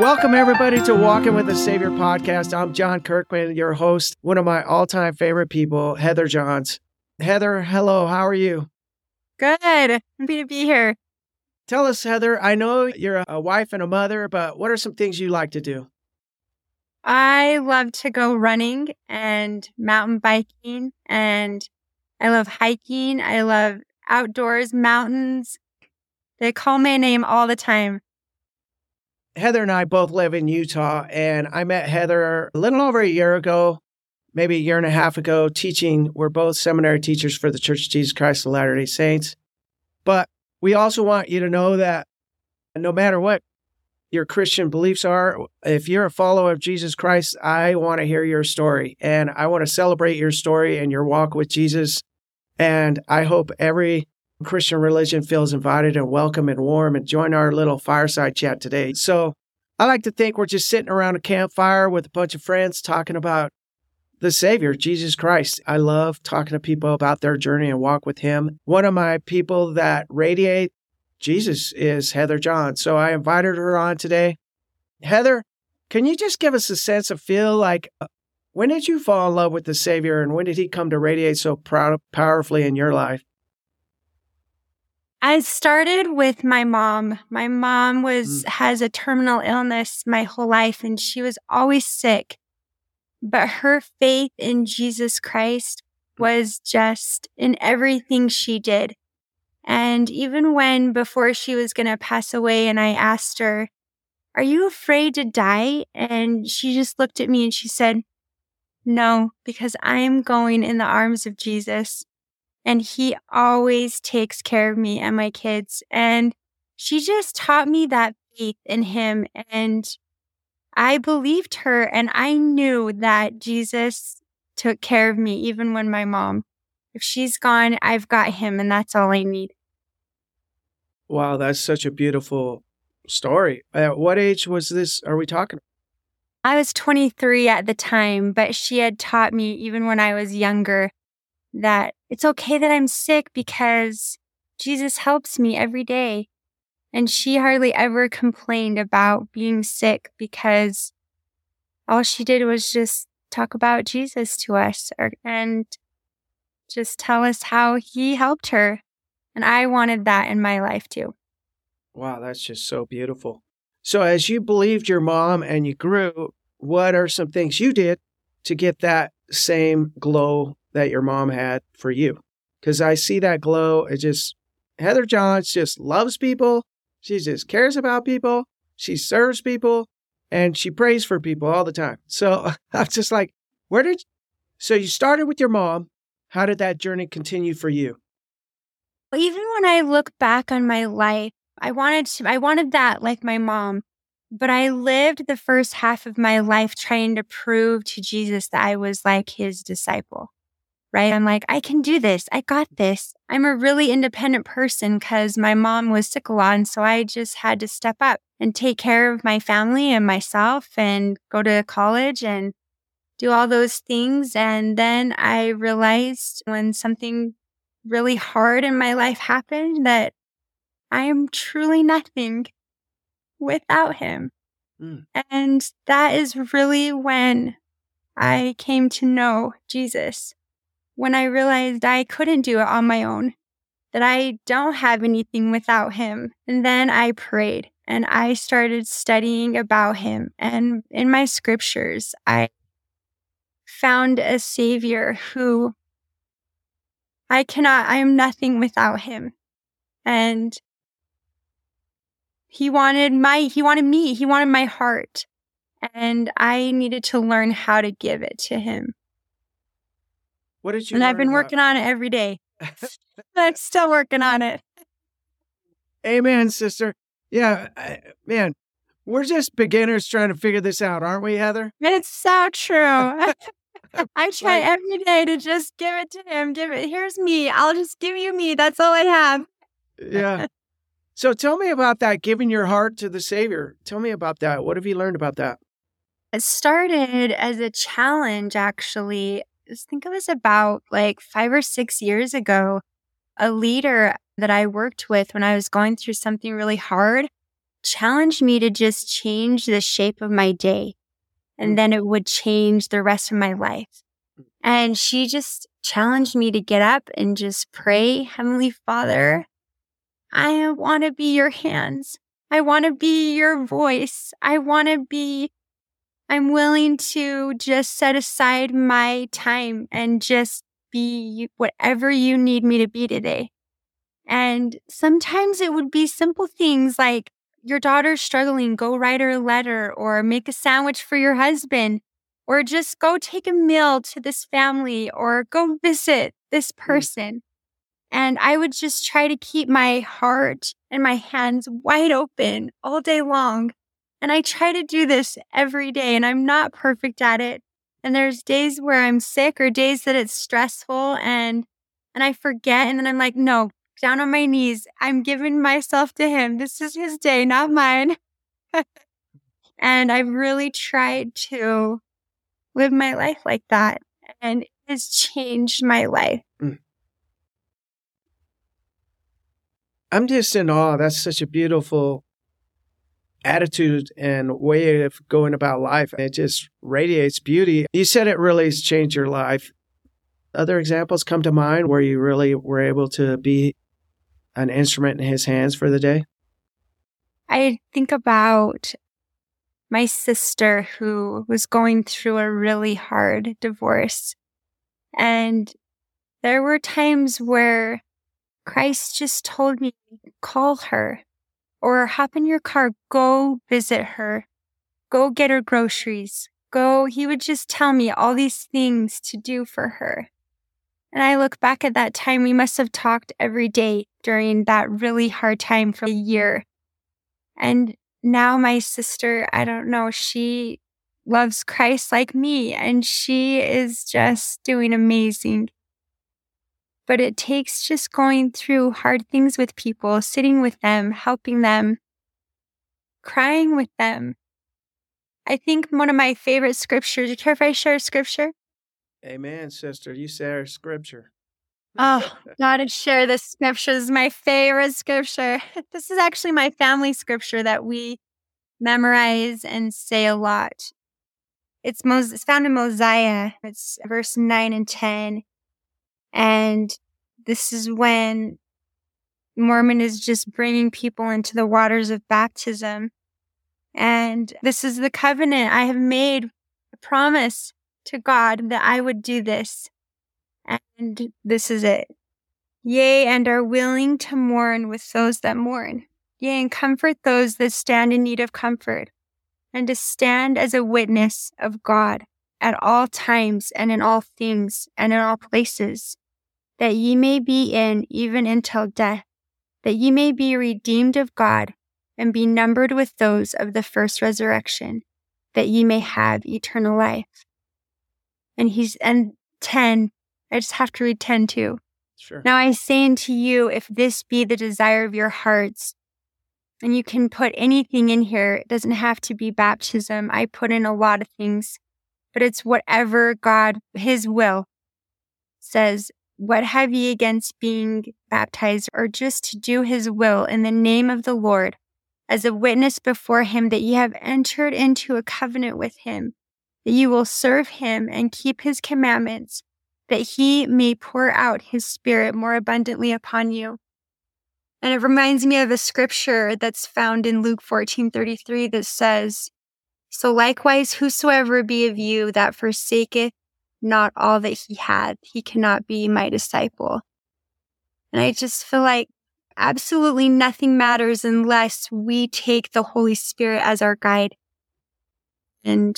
Welcome, everybody, to Walking with the Savior podcast. I'm John Kirkman, your host, one of my all time favorite people, Heather Johns. Heather, hello, how are you? Good. Happy to be here. Tell us, Heather, I know you're a wife and a mother, but what are some things you like to do? I love to go running and mountain biking, and I love hiking. I love outdoors, mountains. They call my name all the time. Heather and I both live in Utah, and I met Heather a little over a year ago, maybe a year and a half ago, teaching. We're both seminary teachers for the Church of Jesus Christ of Latter day Saints. But we also want you to know that no matter what your Christian beliefs are, if you're a follower of Jesus Christ, I want to hear your story and I want to celebrate your story and your walk with Jesus. And I hope every Christian religion feels invited and welcome and warm and join our little fireside chat today. So I like to think we're just sitting around a campfire with a bunch of friends talking about the Savior, Jesus Christ. I love talking to people about their journey and walk with Him. One of my people that radiate Jesus is Heather John. So I invited her on today. Heather, can you just give us a sense of feel like uh, when did you fall in love with the Savior and when did He come to radiate so proud, powerfully in your life? I started with my mom. My mom was mm. has a terminal illness my whole life and she was always sick. But her faith in Jesus Christ was just in everything she did. And even when before she was going to pass away and I asked her, "Are you afraid to die?" and she just looked at me and she said, "No, because I am going in the arms of Jesus." And he always takes care of me and my kids. And she just taught me that faith in him. And I believed her and I knew that Jesus took care of me, even when my mom, if she's gone, I've got him and that's all I need. Wow, that's such a beautiful story. At what age was this? Are we talking? I was 23 at the time, but she had taught me even when I was younger that it's okay that I'm sick because Jesus helps me every day. And she hardly ever complained about being sick because all she did was just talk about Jesus to us or, and just tell us how he helped her. And I wanted that in my life too. Wow, that's just so beautiful. So, as you believed your mom and you grew, what are some things you did to get that same glow that your mom had for you. Because I see that glow. It just, Heather Johns just loves people. She just cares about people. She serves people and she prays for people all the time. So I'm just like, where did, so you started with your mom. How did that journey continue for you? Even when I look back on my life, I wanted to, I wanted that like my mom, but I lived the first half of my life trying to prove to Jesus that I was like his disciple right? I'm like, I can do this. I got this. I'm a really independent person because my mom was sick a lot. And so I just had to step up and take care of my family and myself and go to college and do all those things. And then I realized when something really hard in my life happened that I am truly nothing without him. Mm. And that is really when I came to know Jesus when I realized I couldn't do it on my own, that I don't have anything without him. And then I prayed and I started studying about him. And in my scriptures, I found a savior who I cannot, I am nothing without him. And he wanted my, he wanted me, he wanted my heart. And I needed to learn how to give it to him. What did you? And I've been working on it every day. I'm still working on it. Amen, sister. Yeah, I, man, we're just beginners trying to figure this out, aren't we, Heather? It's so true. I try every day to just give it to him. Give it. Here's me. I'll just give you me. That's all I have. yeah. So tell me about that, giving your heart to the Savior. Tell me about that. What have you learned about that? It started as a challenge, actually. I think it was about like five or six years ago, a leader that I worked with when I was going through something really hard challenged me to just change the shape of my day. And mm. then it would change the rest of my life. Mm. And she just challenged me to get up and just pray, Heavenly Father, I want to be your hands. I want to be your voice. I want to be, I'm willing to just set aside my time and just be whatever you need me to be today. And sometimes it would be simple things like your daughter's struggling, go write her a letter or make a sandwich for your husband or just go take a meal to this family or go visit this mm. person. And I would just try to keep my heart and my hands wide open all day long. And I try to do this every day and I'm not perfect at it. And there's days where I'm sick or days that it's stressful and and I forget and then I'm like, "No, down on my knees. I'm giving myself to him. This is his day, not mine." and I've really tried to live my life like that and it has changed my life. Mm. I'm just in awe. That's such a beautiful attitude and way of going about life. It just radiates beauty. You said it really has changed your life. Other examples come to mind where you really were able to be an instrument in his hands for the day? I think about my sister who was going through a really hard divorce. And there were times where Christ just told me, call her or hop in your car, go visit her, go get her groceries, go. He would just tell me all these things to do for her. And I look back at that time, we must have talked every day during that really hard time for a year. And now my sister, I don't know, she loves Christ like me and she is just doing amazing but it takes just going through hard things with people, sitting with them, helping them, crying with them. I think one of my favorite scriptures, do you care if I share scripture? Amen, sister. You share scripture. Oh, gotta share this scripture. This is my favorite scripture. This is actually my family scripture that we memorize and say a lot. It's, Mos- it's found in Mosiah. It's verse 9 and 10. And this is when Mormon is just bringing people into the waters of baptism. And this is the covenant I have made a promise to God that I would do this. And this is it. Yea, and are willing to mourn with those that mourn. Yea, and comfort those that stand in need of comfort, and to stand as a witness of God at all times and in all things and in all places that ye may be in even until death, that ye may be redeemed of God, and be numbered with those of the first resurrection, that ye may have eternal life. And he's, and 10, I just have to read 10 too. Sure. Now I say unto you, if this be the desire of your hearts, and you can put anything in here, it doesn't have to be baptism. I put in a lot of things, but it's whatever God, His will says what have ye against being baptized or just to do his will in the name of the Lord as a witness before him that ye have entered into a covenant with him, that ye will serve him and keep his commandments, that he may pour out his spirit more abundantly upon you. And it reminds me of a scripture that's found in Luke 14:33 that says, So likewise whosoever be of you that forsaketh not all that he had. He cannot be my disciple. And I just feel like absolutely nothing matters unless we take the Holy Spirit as our guide. And,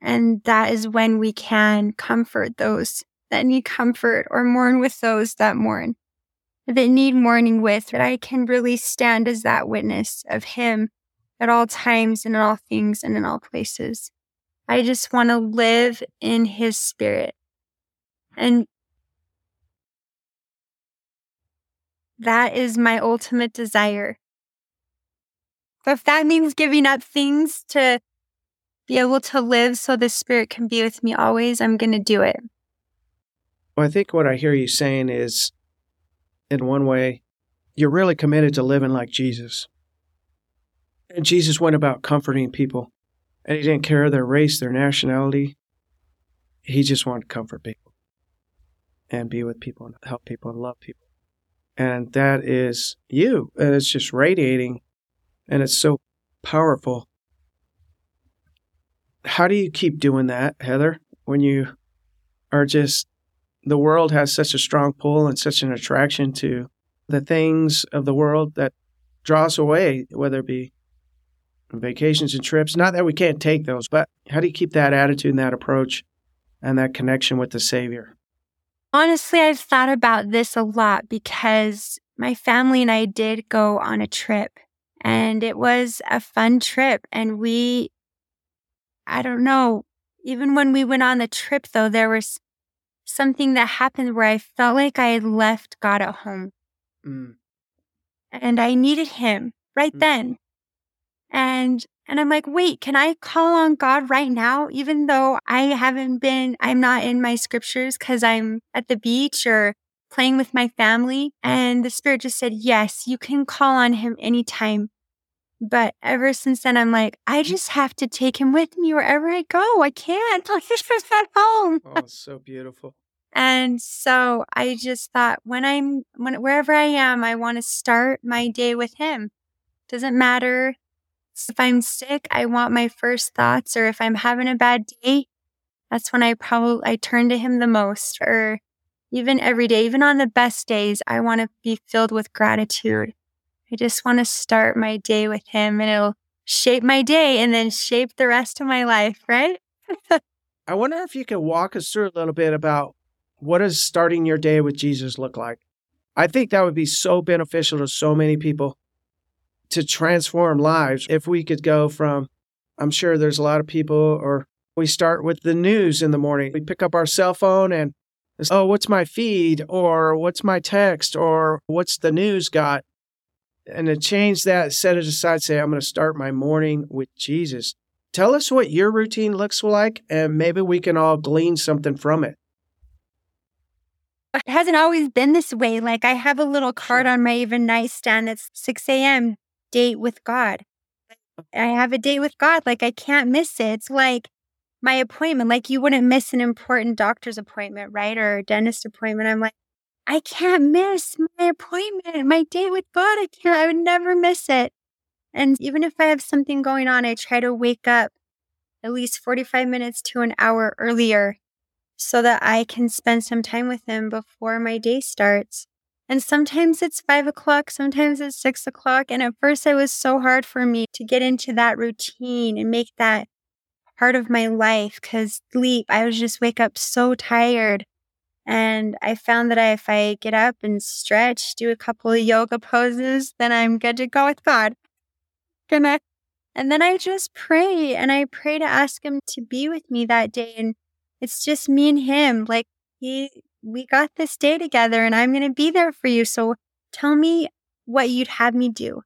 and that is when we can comfort those that need comfort or mourn with those that mourn, that need mourning with, that I can really stand as that witness of Him at all times and in all things and in all places. I just want to live in his spirit. And that is my ultimate desire. But if that means giving up things to be able to live so the spirit can be with me always, I'm going to do it. Well, I think what I hear you saying is, in one way, you're really committed to living like Jesus. And Jesus went about comforting people, and he didn't care their race, their nationality. He just wanted to comfort people and be with people and help people and love people. And that is you. And it's just radiating and it's so powerful. How do you keep doing that, Heather, when you are just, the world has such a strong pull and such an attraction to the things of the world that draw us away, whether it be vacations and trips. Not that we can't take those, but how do you keep that attitude and that approach and that connection with the Savior? Honestly, I've thought about this a lot because my family and I did go on a trip and it was a fun trip. And we, I don't know, even when we went on the trip though, there was something that happened where I felt like I had left God at home. Mm. And I needed him right mm. then. And and I'm like, wait, can I call on God right now? Even though I haven't been, I'm not in my scriptures because I'm at the beach or playing with my family. And the Spirit just said, yes, you can call on Him anytime. But ever since then, I'm like, I mm. just have to take Him with me wherever I go. I can't. He's just at home. Oh, so beautiful. And so I just thought when I'm, when, wherever I am, I want to start my day with Him. Doesn't matter if I'm sick, I want my first thoughts, or if I'm having a bad day, that's when I probably I turn to him the most. Or even every day, even on the best days, I want to be filled with gratitude. I just want to start my day with him and it'll shape my day and then shape the rest of my life, right? I wonder if you could walk us through a little bit about what does starting your day with Jesus look like? I think that would be so beneficial to so many people to transform lives. If we could go from, I'm sure there's a lot of people, or we start with the news in the morning. We pick up our cell phone and, oh, what's my feed? Or what's my text? Or what's the news got? And to change that, set it aside, say, I'm going to start my morning with Jesus. Tell us what your routine looks like, and maybe we can all glean something from it it hasn't always been this way. Like I have a little card on my even nightstand that's 6 a.m date with God. I have a date with God. Like I can't miss it. It's like my appointment. Like you wouldn't miss an important doctor's appointment, right? Or dentist appointment. I'm like, I can't miss my appointment, my date with God. I can't, I would never miss it. And even if I have something going on, I try to wake up at least 45 minutes to an hour earlier so that I can spend some time with him before my day starts. And sometimes it's five o'clock, sometimes it's six o'clock. And at first, it was so hard for me to get into that routine and make that part of my life because sleep, I would just wake up so tired. And I found that if I get up and stretch, do a couple of yoga poses, then I'm good to go with God. Gonna. And then I just pray and I pray to ask Him to be with me that day. And it's just me and Him. Like, He we got this day together and I'm going to be there for you. So tell me what you'd have me do,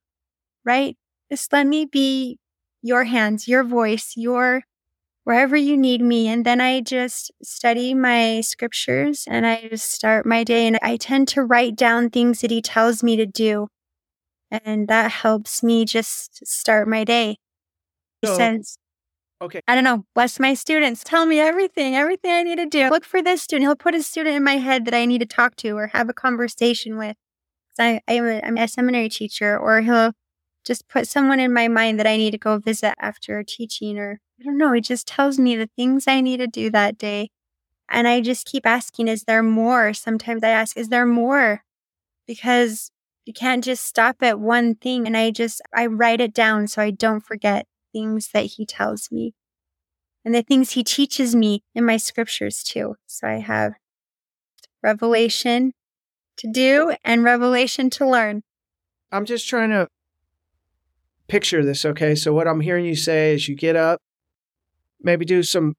right? Just let me be your hands, your voice, your wherever you need me. And then I just study my scriptures and I just start my day. And I tend to write down things that he tells me to do. And that helps me just start my day. He so, says, Okay. I don't know. Bless my students. Tell me everything, everything I need to do. Look for this student. He'll put a student in my head that I need to talk to or have a conversation with. I, I I'm a seminary teacher, or he'll just put someone in my mind that I need to go visit after teaching, or I don't know. He just tells me the things I need to do that day. And I just keep asking, is there more? Sometimes I ask, is there more? Because you can't just stop at one thing. And I just, I write it down so I don't forget things that he tells me and the things he teaches me in my scriptures too. So I have revelation to do and revelation to learn. I'm just trying to picture this, okay? So what I'm hearing you say is you get up, maybe do some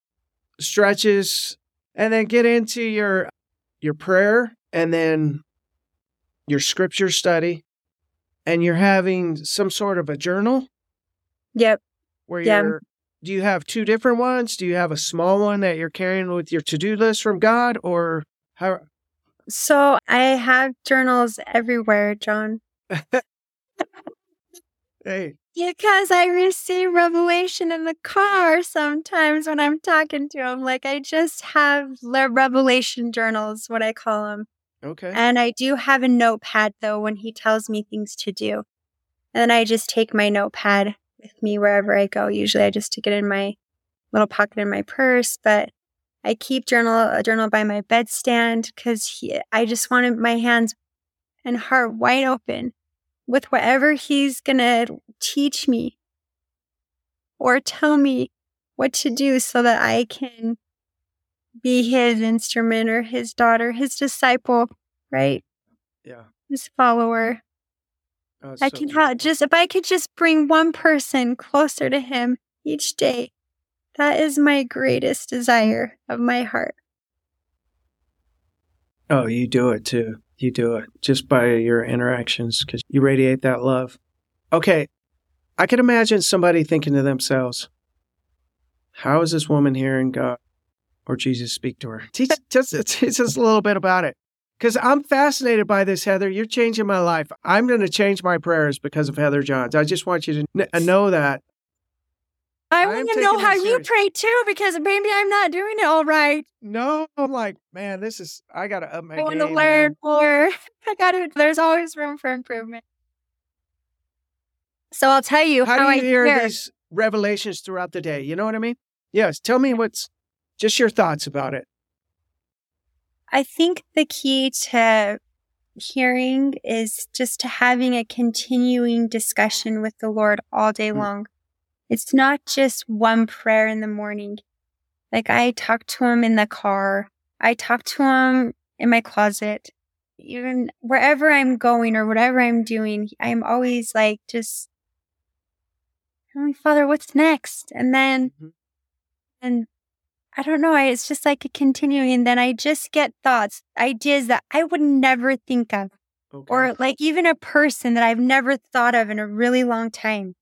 stretches and then get into your your prayer and then your scripture study and you're having some sort of a journal. Yep where yeah. you're do you have two different ones? Do you have a small one that you're carrying with your to-do list from God or how So I have journals everywhere, John. Hey. Because I receive revelation in the car sometimes when I'm talking to him. Like I just have revelation journals, what I call them. Okay. And I do have a notepad though when he tells me things to do. And then I just take my notepad with me wherever I go. Usually I just stick it in my little pocket in my purse, but I keep journal a journal by my bedstand because I just wanted my hands and heart wide open with whatever he's gonna teach me or tell me what to do so that I can be his instrument or his daughter, his disciple, right? Yeah. His follower. Oh, I so can help just if I could just bring one person closer to him each day. That is my greatest desire of my heart. Oh, you do it too. You do it just by your interactions because you radiate that love. Okay. I can imagine somebody thinking to themselves, how is this woman hearing God or Jesus speak to her? Teach, just, teach us a little bit about it. Because I'm fascinated by this, Heather. You're changing my life. I'm going to change my prayers because of Heather Johns. I just want you to kn- know that I want to know how you pray too, because maybe I'm not doing it all right. No, I'm like, man, this is. I gotta up my. I want to learn more. I gotta. There's always room for improvement. So I'll tell you how, how, do you I hear, hear these revelations throughout the day. You know what I mean? Yes. Tell me what's just your thoughts about it. I think the key to hearing is just to having a continuing discussion with the Lord all day mm. long. It's not just one prayer in the morning. Like I talk to him in the car. I talk to him in my closet. Even wherever I'm going or whatever I'm doing, I'm always like just Heavenly Father, what's next? And then mm-hmm. and I don't know, it's just like a continuing and then I just get thoughts, ideas that I would never think of. Okay. Or like even a person that I've never thought of in a really long time.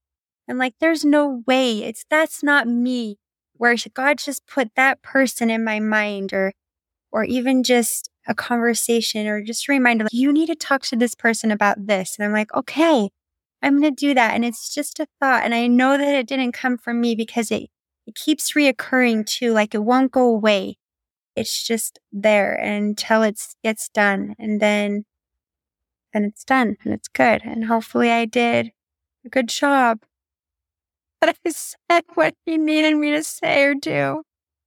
I'm like, there's no way. It's that's not me. Where God just put that person in my mind or or even just a conversation or just a reminder, like, you need to talk to this person about this. And I'm like, okay, I'm going to do that. And it's just a thought. And I know that it didn't come from me because it, it keeps reoccurring too. Like it won't go away. It's just there until it gets done. And then, then it's done and it's good. And hopefully I did a good job But I said what he needed me to say or do.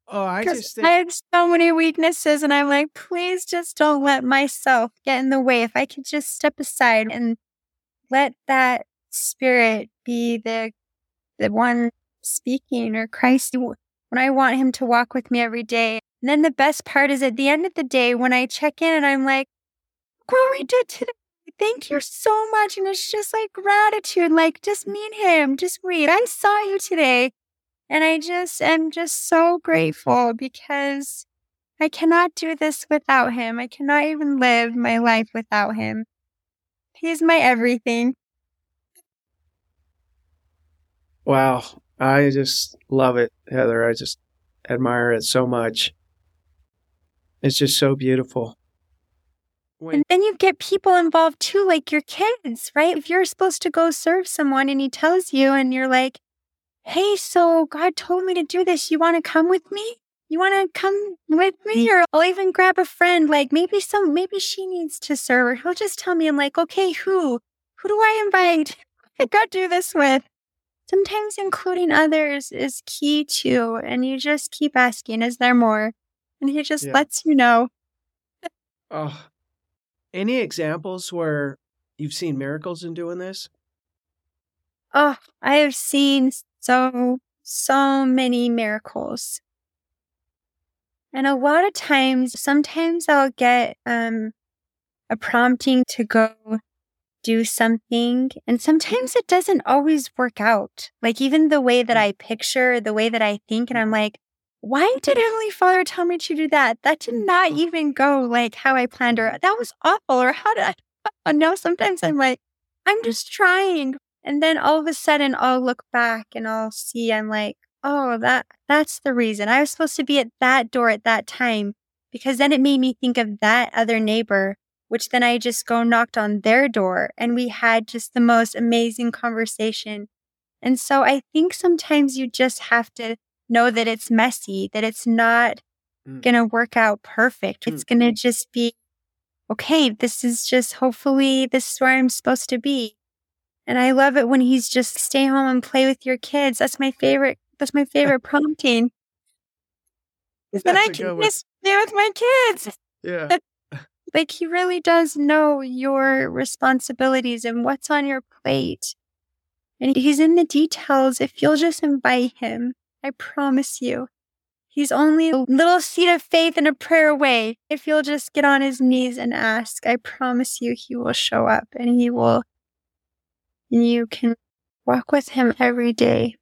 Oh, I just think- I have so many weaknesses, and I'm like, please just don't let myself get in the way. If I could just step aside and let that spirit be the the one speaking or Christ when I want him to walk with me every day. And then the best part is at the end of the day when I check in and I'm like, what we did today thank you so much. And it's just like gratitude, like just meet him, just read. I saw you today. And I just am just so grateful because I cannot do this without him. I cannot even live my life without him. He's my everything. Wow. I just love it, Heather. I just admire it so much. It's just so beautiful. When- and then you get people involved too, like your kids, right? If you're supposed to go serve someone and he tells you, and you're like, hey, so God told me to do this. You want to come with me? You want to come with me? Mm. Or I'll even grab a friend. Like maybe some, maybe she needs to serve, or he'll just tell me, I'm like, okay, who? Who do I invite? I got to do this with. Sometimes including others is key too. And you just keep asking, is there more? And he just yeah. lets you know. Oh, any examples where you've seen miracles in doing this? Oh, I have seen so, so many miracles. And a lot of times, sometimes I'll get um, a prompting to go do something. And mm-hmm. sometimes it doesn't always work out. Like even the way that mm. I picture, the way that I think, and I'm like, why did Heavenly Father tell me to do that? That did mm-hmm. not even go like how I planned or that was awful or how did I? Now sometimes I'm like, I'm just trying. And then all of a sudden I'll look back and I'll see I'm like, oh, that that's the reason. I was supposed to be at that door at that time because then it made me think of that other neighbor which then I just go knocked on their door and we had just the most amazing conversation. And so I think sometimes you just have to know that it's messy, that it's not mm. going to work out perfect. Mm. It's going to just be, okay, this is just hopefully this is where I'm supposed to be. And I love it when he's just stay home and play with your kids. That's my favorite. That's my favorite prompting. then I can just play with my kids. Yeah. Like he really does know your responsibilities and what's on your plate. And he's in the details if you'll just invite him. I promise you. He's only a little seed of faith and a prayer away. If you'll just get on his knees and ask, I promise you he will show up and he will, and you can walk with him every day.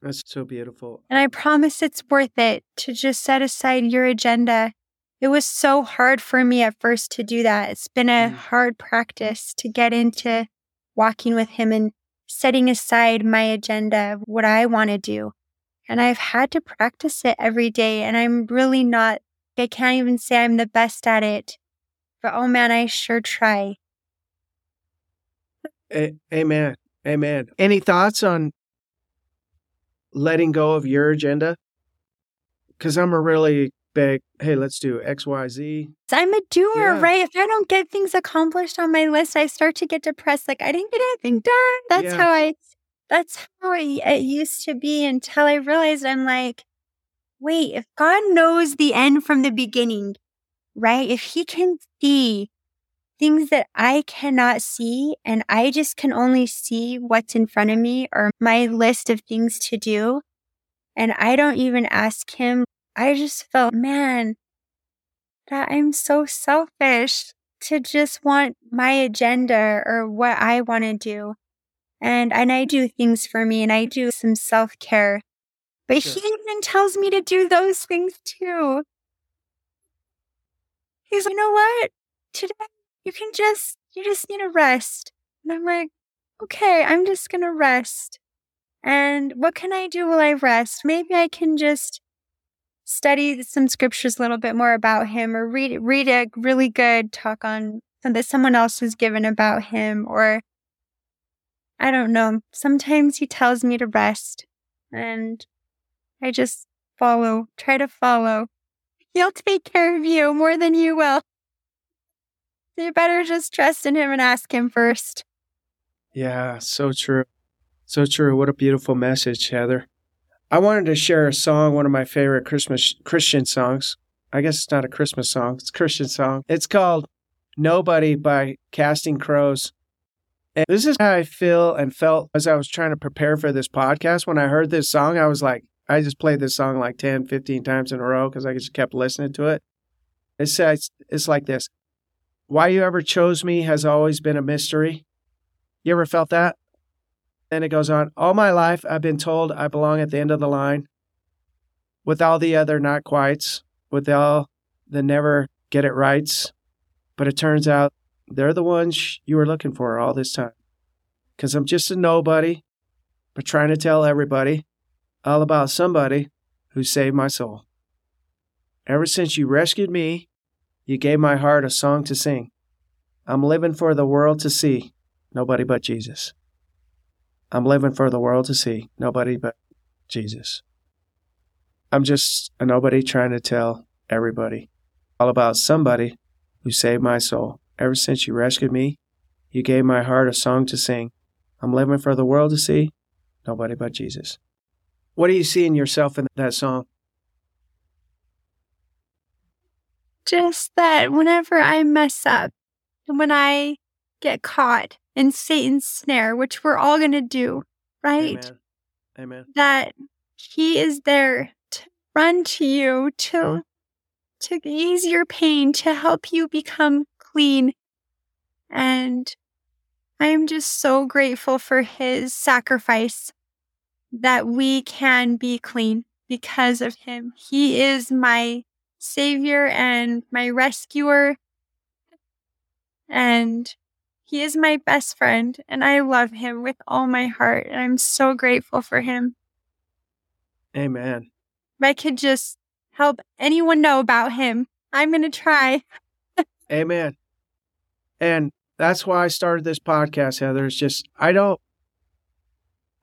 That's so beautiful. And I promise it's worth it to just set aside your agenda. It was so hard for me at first to do that. It's been a mm. hard practice to get into walking with him and setting aside my agenda, of what I want to do. And I've had to practice it every day. And I'm really not, I can't even say I'm the best at it. But oh man, I sure try. A- amen. Amen. Any thoughts on letting go of your agenda? Because I'm a really big, hey, let's do X, Y, Z. I'm a doer, yeah. right? If I don't get things accomplished on my list, I start to get depressed. Like I didn't get anything done. That's yeah. how I that's how it, it used to be until I realized I'm like, wait, if God knows the end from the beginning, right? If He can see things that I cannot see and I just can only see what's in front of me or my list of things to do, and I don't even ask Him, I just felt, man, that I'm so selfish to just want my agenda or what I want to do and and I do things for me and I do some self-care. But sure. he even tells me to do those things too. He's like, you know what? Today you can just you just need a rest. And I'm like, okay, I'm just gonna rest. And what can I do while I rest? Maybe I can just study some scriptures a little bit more about him or read read a really good talk on that someone else has given about him or I don't know. Sometimes he tells me to rest and I just follow, try to follow. He'll take care of you more than you will. You better just trust in him and ask him first. Yeah, so true. So true. What a beautiful message, Heather. I wanted to share a song, one of my favorite Christmas Christian songs. I guess it's not a Christmas song, it's a Christian song. It's called Nobody by Casting Crowns. And this is how I feel and felt as I was trying to prepare for this podcast. When I heard this song, I was like, I just played this song like 10, 15 times in a row because I just kept listening to it. It says, it's like this Why you ever chose me has always been a mystery. You ever felt that? Then it goes on, All my life, I've been told I belong at the end of the line with all the other not quites, with all the never get it rights. But it turns out they're the ones you were looking for all this time. Because I'm just a nobody, but trying to tell everybody all about somebody who saved my soul. Ever since you rescued me, you gave my heart a song to sing. I'm living for the world to see, nobody but Jesus. I'm living for the world to see, nobody but Jesus. I'm just a nobody trying to tell everybody all about somebody who saved my soul. Ever since you rescued me, you gave my heart a song to sing. I'm living for the world to see, nobody but Jesus. What do you see in yourself in that song? Just that whenever I mess up, and when I get caught in Satan's snare, which we're all going to do, right? Amen. Amen. That he is there to run to you, to to ease your pain, to help you become clean. And I am just so grateful for his sacrifice that we can be clean because of him. He is my savior and my rescuer. And he is my best friend, and I love him with all my heart. And I'm so grateful for him. Amen. If I could just help anyone know about him, I'm going to try. Amen. And that's why I started this podcast, Heather. It's just, I don't,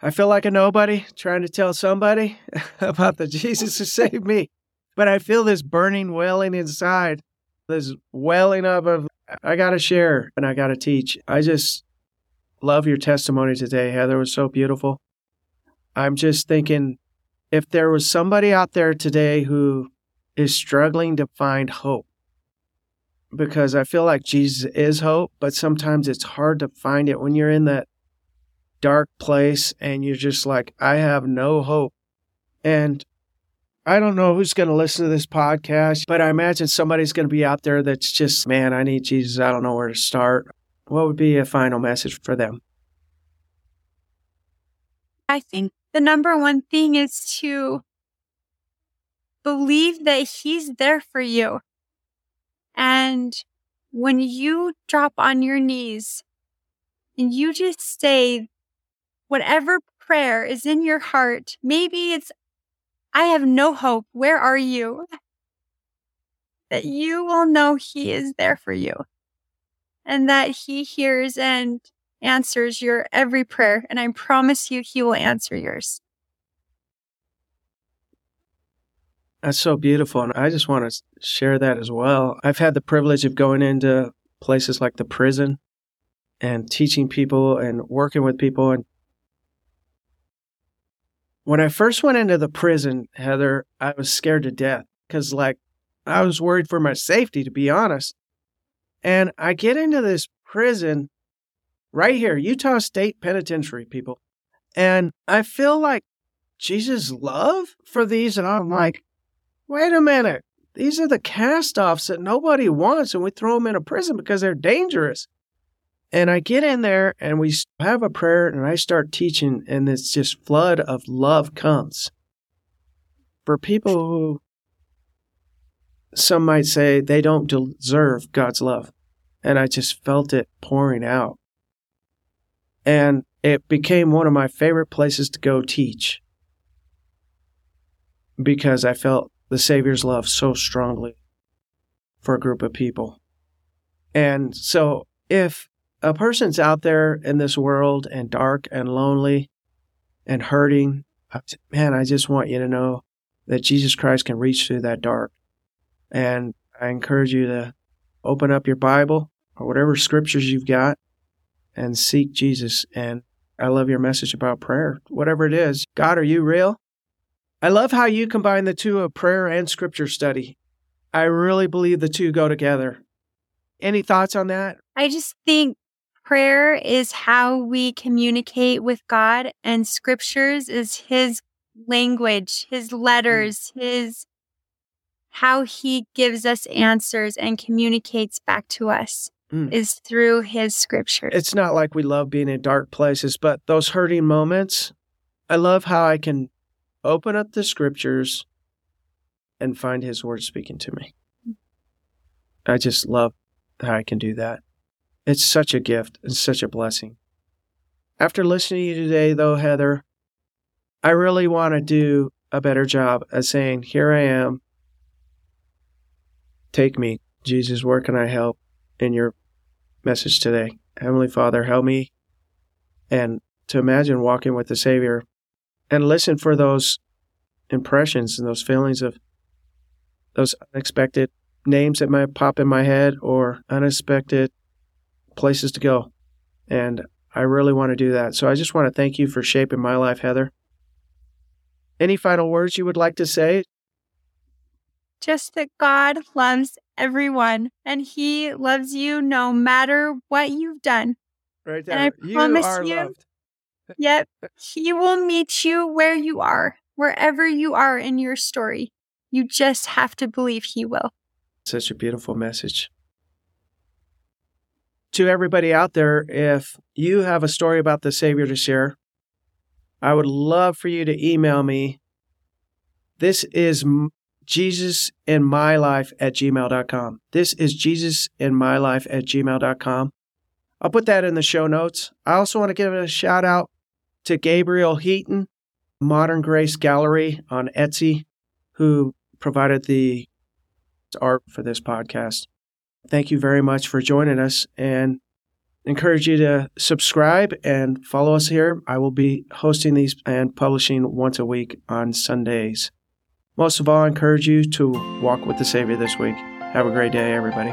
I feel like a nobody trying to tell somebody about the Jesus who saved me. But I feel this burning, welling inside, this welling up of, I got to share and I got to teach. I just love your testimony today, Heather. It was so beautiful. I'm just thinking if there was somebody out there today who is struggling to find hope, because I feel like Jesus is hope, but sometimes it's hard to find it when you're in that dark place and you're just like, I have no hope. And I don't know who's going to listen to this podcast, but I imagine somebody's going to be out there that's just, man, I need Jesus. I don't know where to start. What would be a final message for them? I think the number one thing is to believe that He's there for you. And when you drop on your knees and you just say whatever prayer is in your heart, maybe it's, I have no hope. Where are you? That you will know He is there for you and that He hears and answers your every prayer. And I promise you, He will answer yours. That's so beautiful. And I just want to share that as well. I've had the privilege of going into places like the prison and teaching people and working with people. And when I first went into the prison, Heather, I was scared to death because, like, I was worried for my safety, to be honest. And I get into this prison right here, Utah State Penitentiary, people. And I feel like Jesus' love for these. And I'm like, wait a minute. These are the cast offs that nobody wants, and we throw them in a prison because they're dangerous. And I get in there and we have a prayer, and I start teaching, and this just flood of love comes. For people who some might say they don't deserve God's love. And I just felt it pouring out. And it became one of my favorite places to go teach because I felt the Savior's love so strongly for a group of people. And so if a person's out there in this world and dark and lonely and hurting, man, I just want you to know that Jesus Christ can reach through that dark. And I encourage you to open up your Bible or whatever scriptures you've got and seek Jesus. And I love your message about prayer, whatever it is. God, are you real? I love how you combine the two of prayer and scripture study. I really believe the two go together. Any thoughts on that? I just think prayer is how we communicate with God, and scriptures is His language, His letters, mm. His how He gives us answers and communicates back to us. Mm. Is through his scripture. It's not like we love being in dark places, but those hurting moments, I love how I can open up the scriptures and find his word speaking to me. I just love how I can do that. It's such a gift and such a blessing. After listening to you today, though, Heather, I really want to do a better job of saying, Here I am. Take me. Jesus, where can I help in your message today? Heavenly Father, help me. And to imagine walking with the Savior and listen for those impressions and those feelings of those unexpected names that might pop in my head or unexpected places to go. And I really want to do that. So I just want to thank you for shaping my life, Heather. Any final words you would like to say? Just that God loves everyone and He loves you no matter what you've done. Right there. And I you promise are you, loved. Yep. He will meet you where you are, wherever you are in your story. You just have to believe He will. Such a beautiful message. To everybody out there, if you have a story about the Savior to share, I would love for you to email me. This is Jesus in my life at gmail.com. This is Jesus in my life at gmail.com. I'll put that in the show notes. I also want to give a shout out to Gabriel Heaton, Modern Grace Gallery on Etsy, who provided the art for this podcast. Thank you very much for joining us and encourage you to subscribe and follow us here. I will be hosting these and publishing once a week on Sundays. Most of all, I encourage you to walk with the Savior this week. Have a great day, everybody.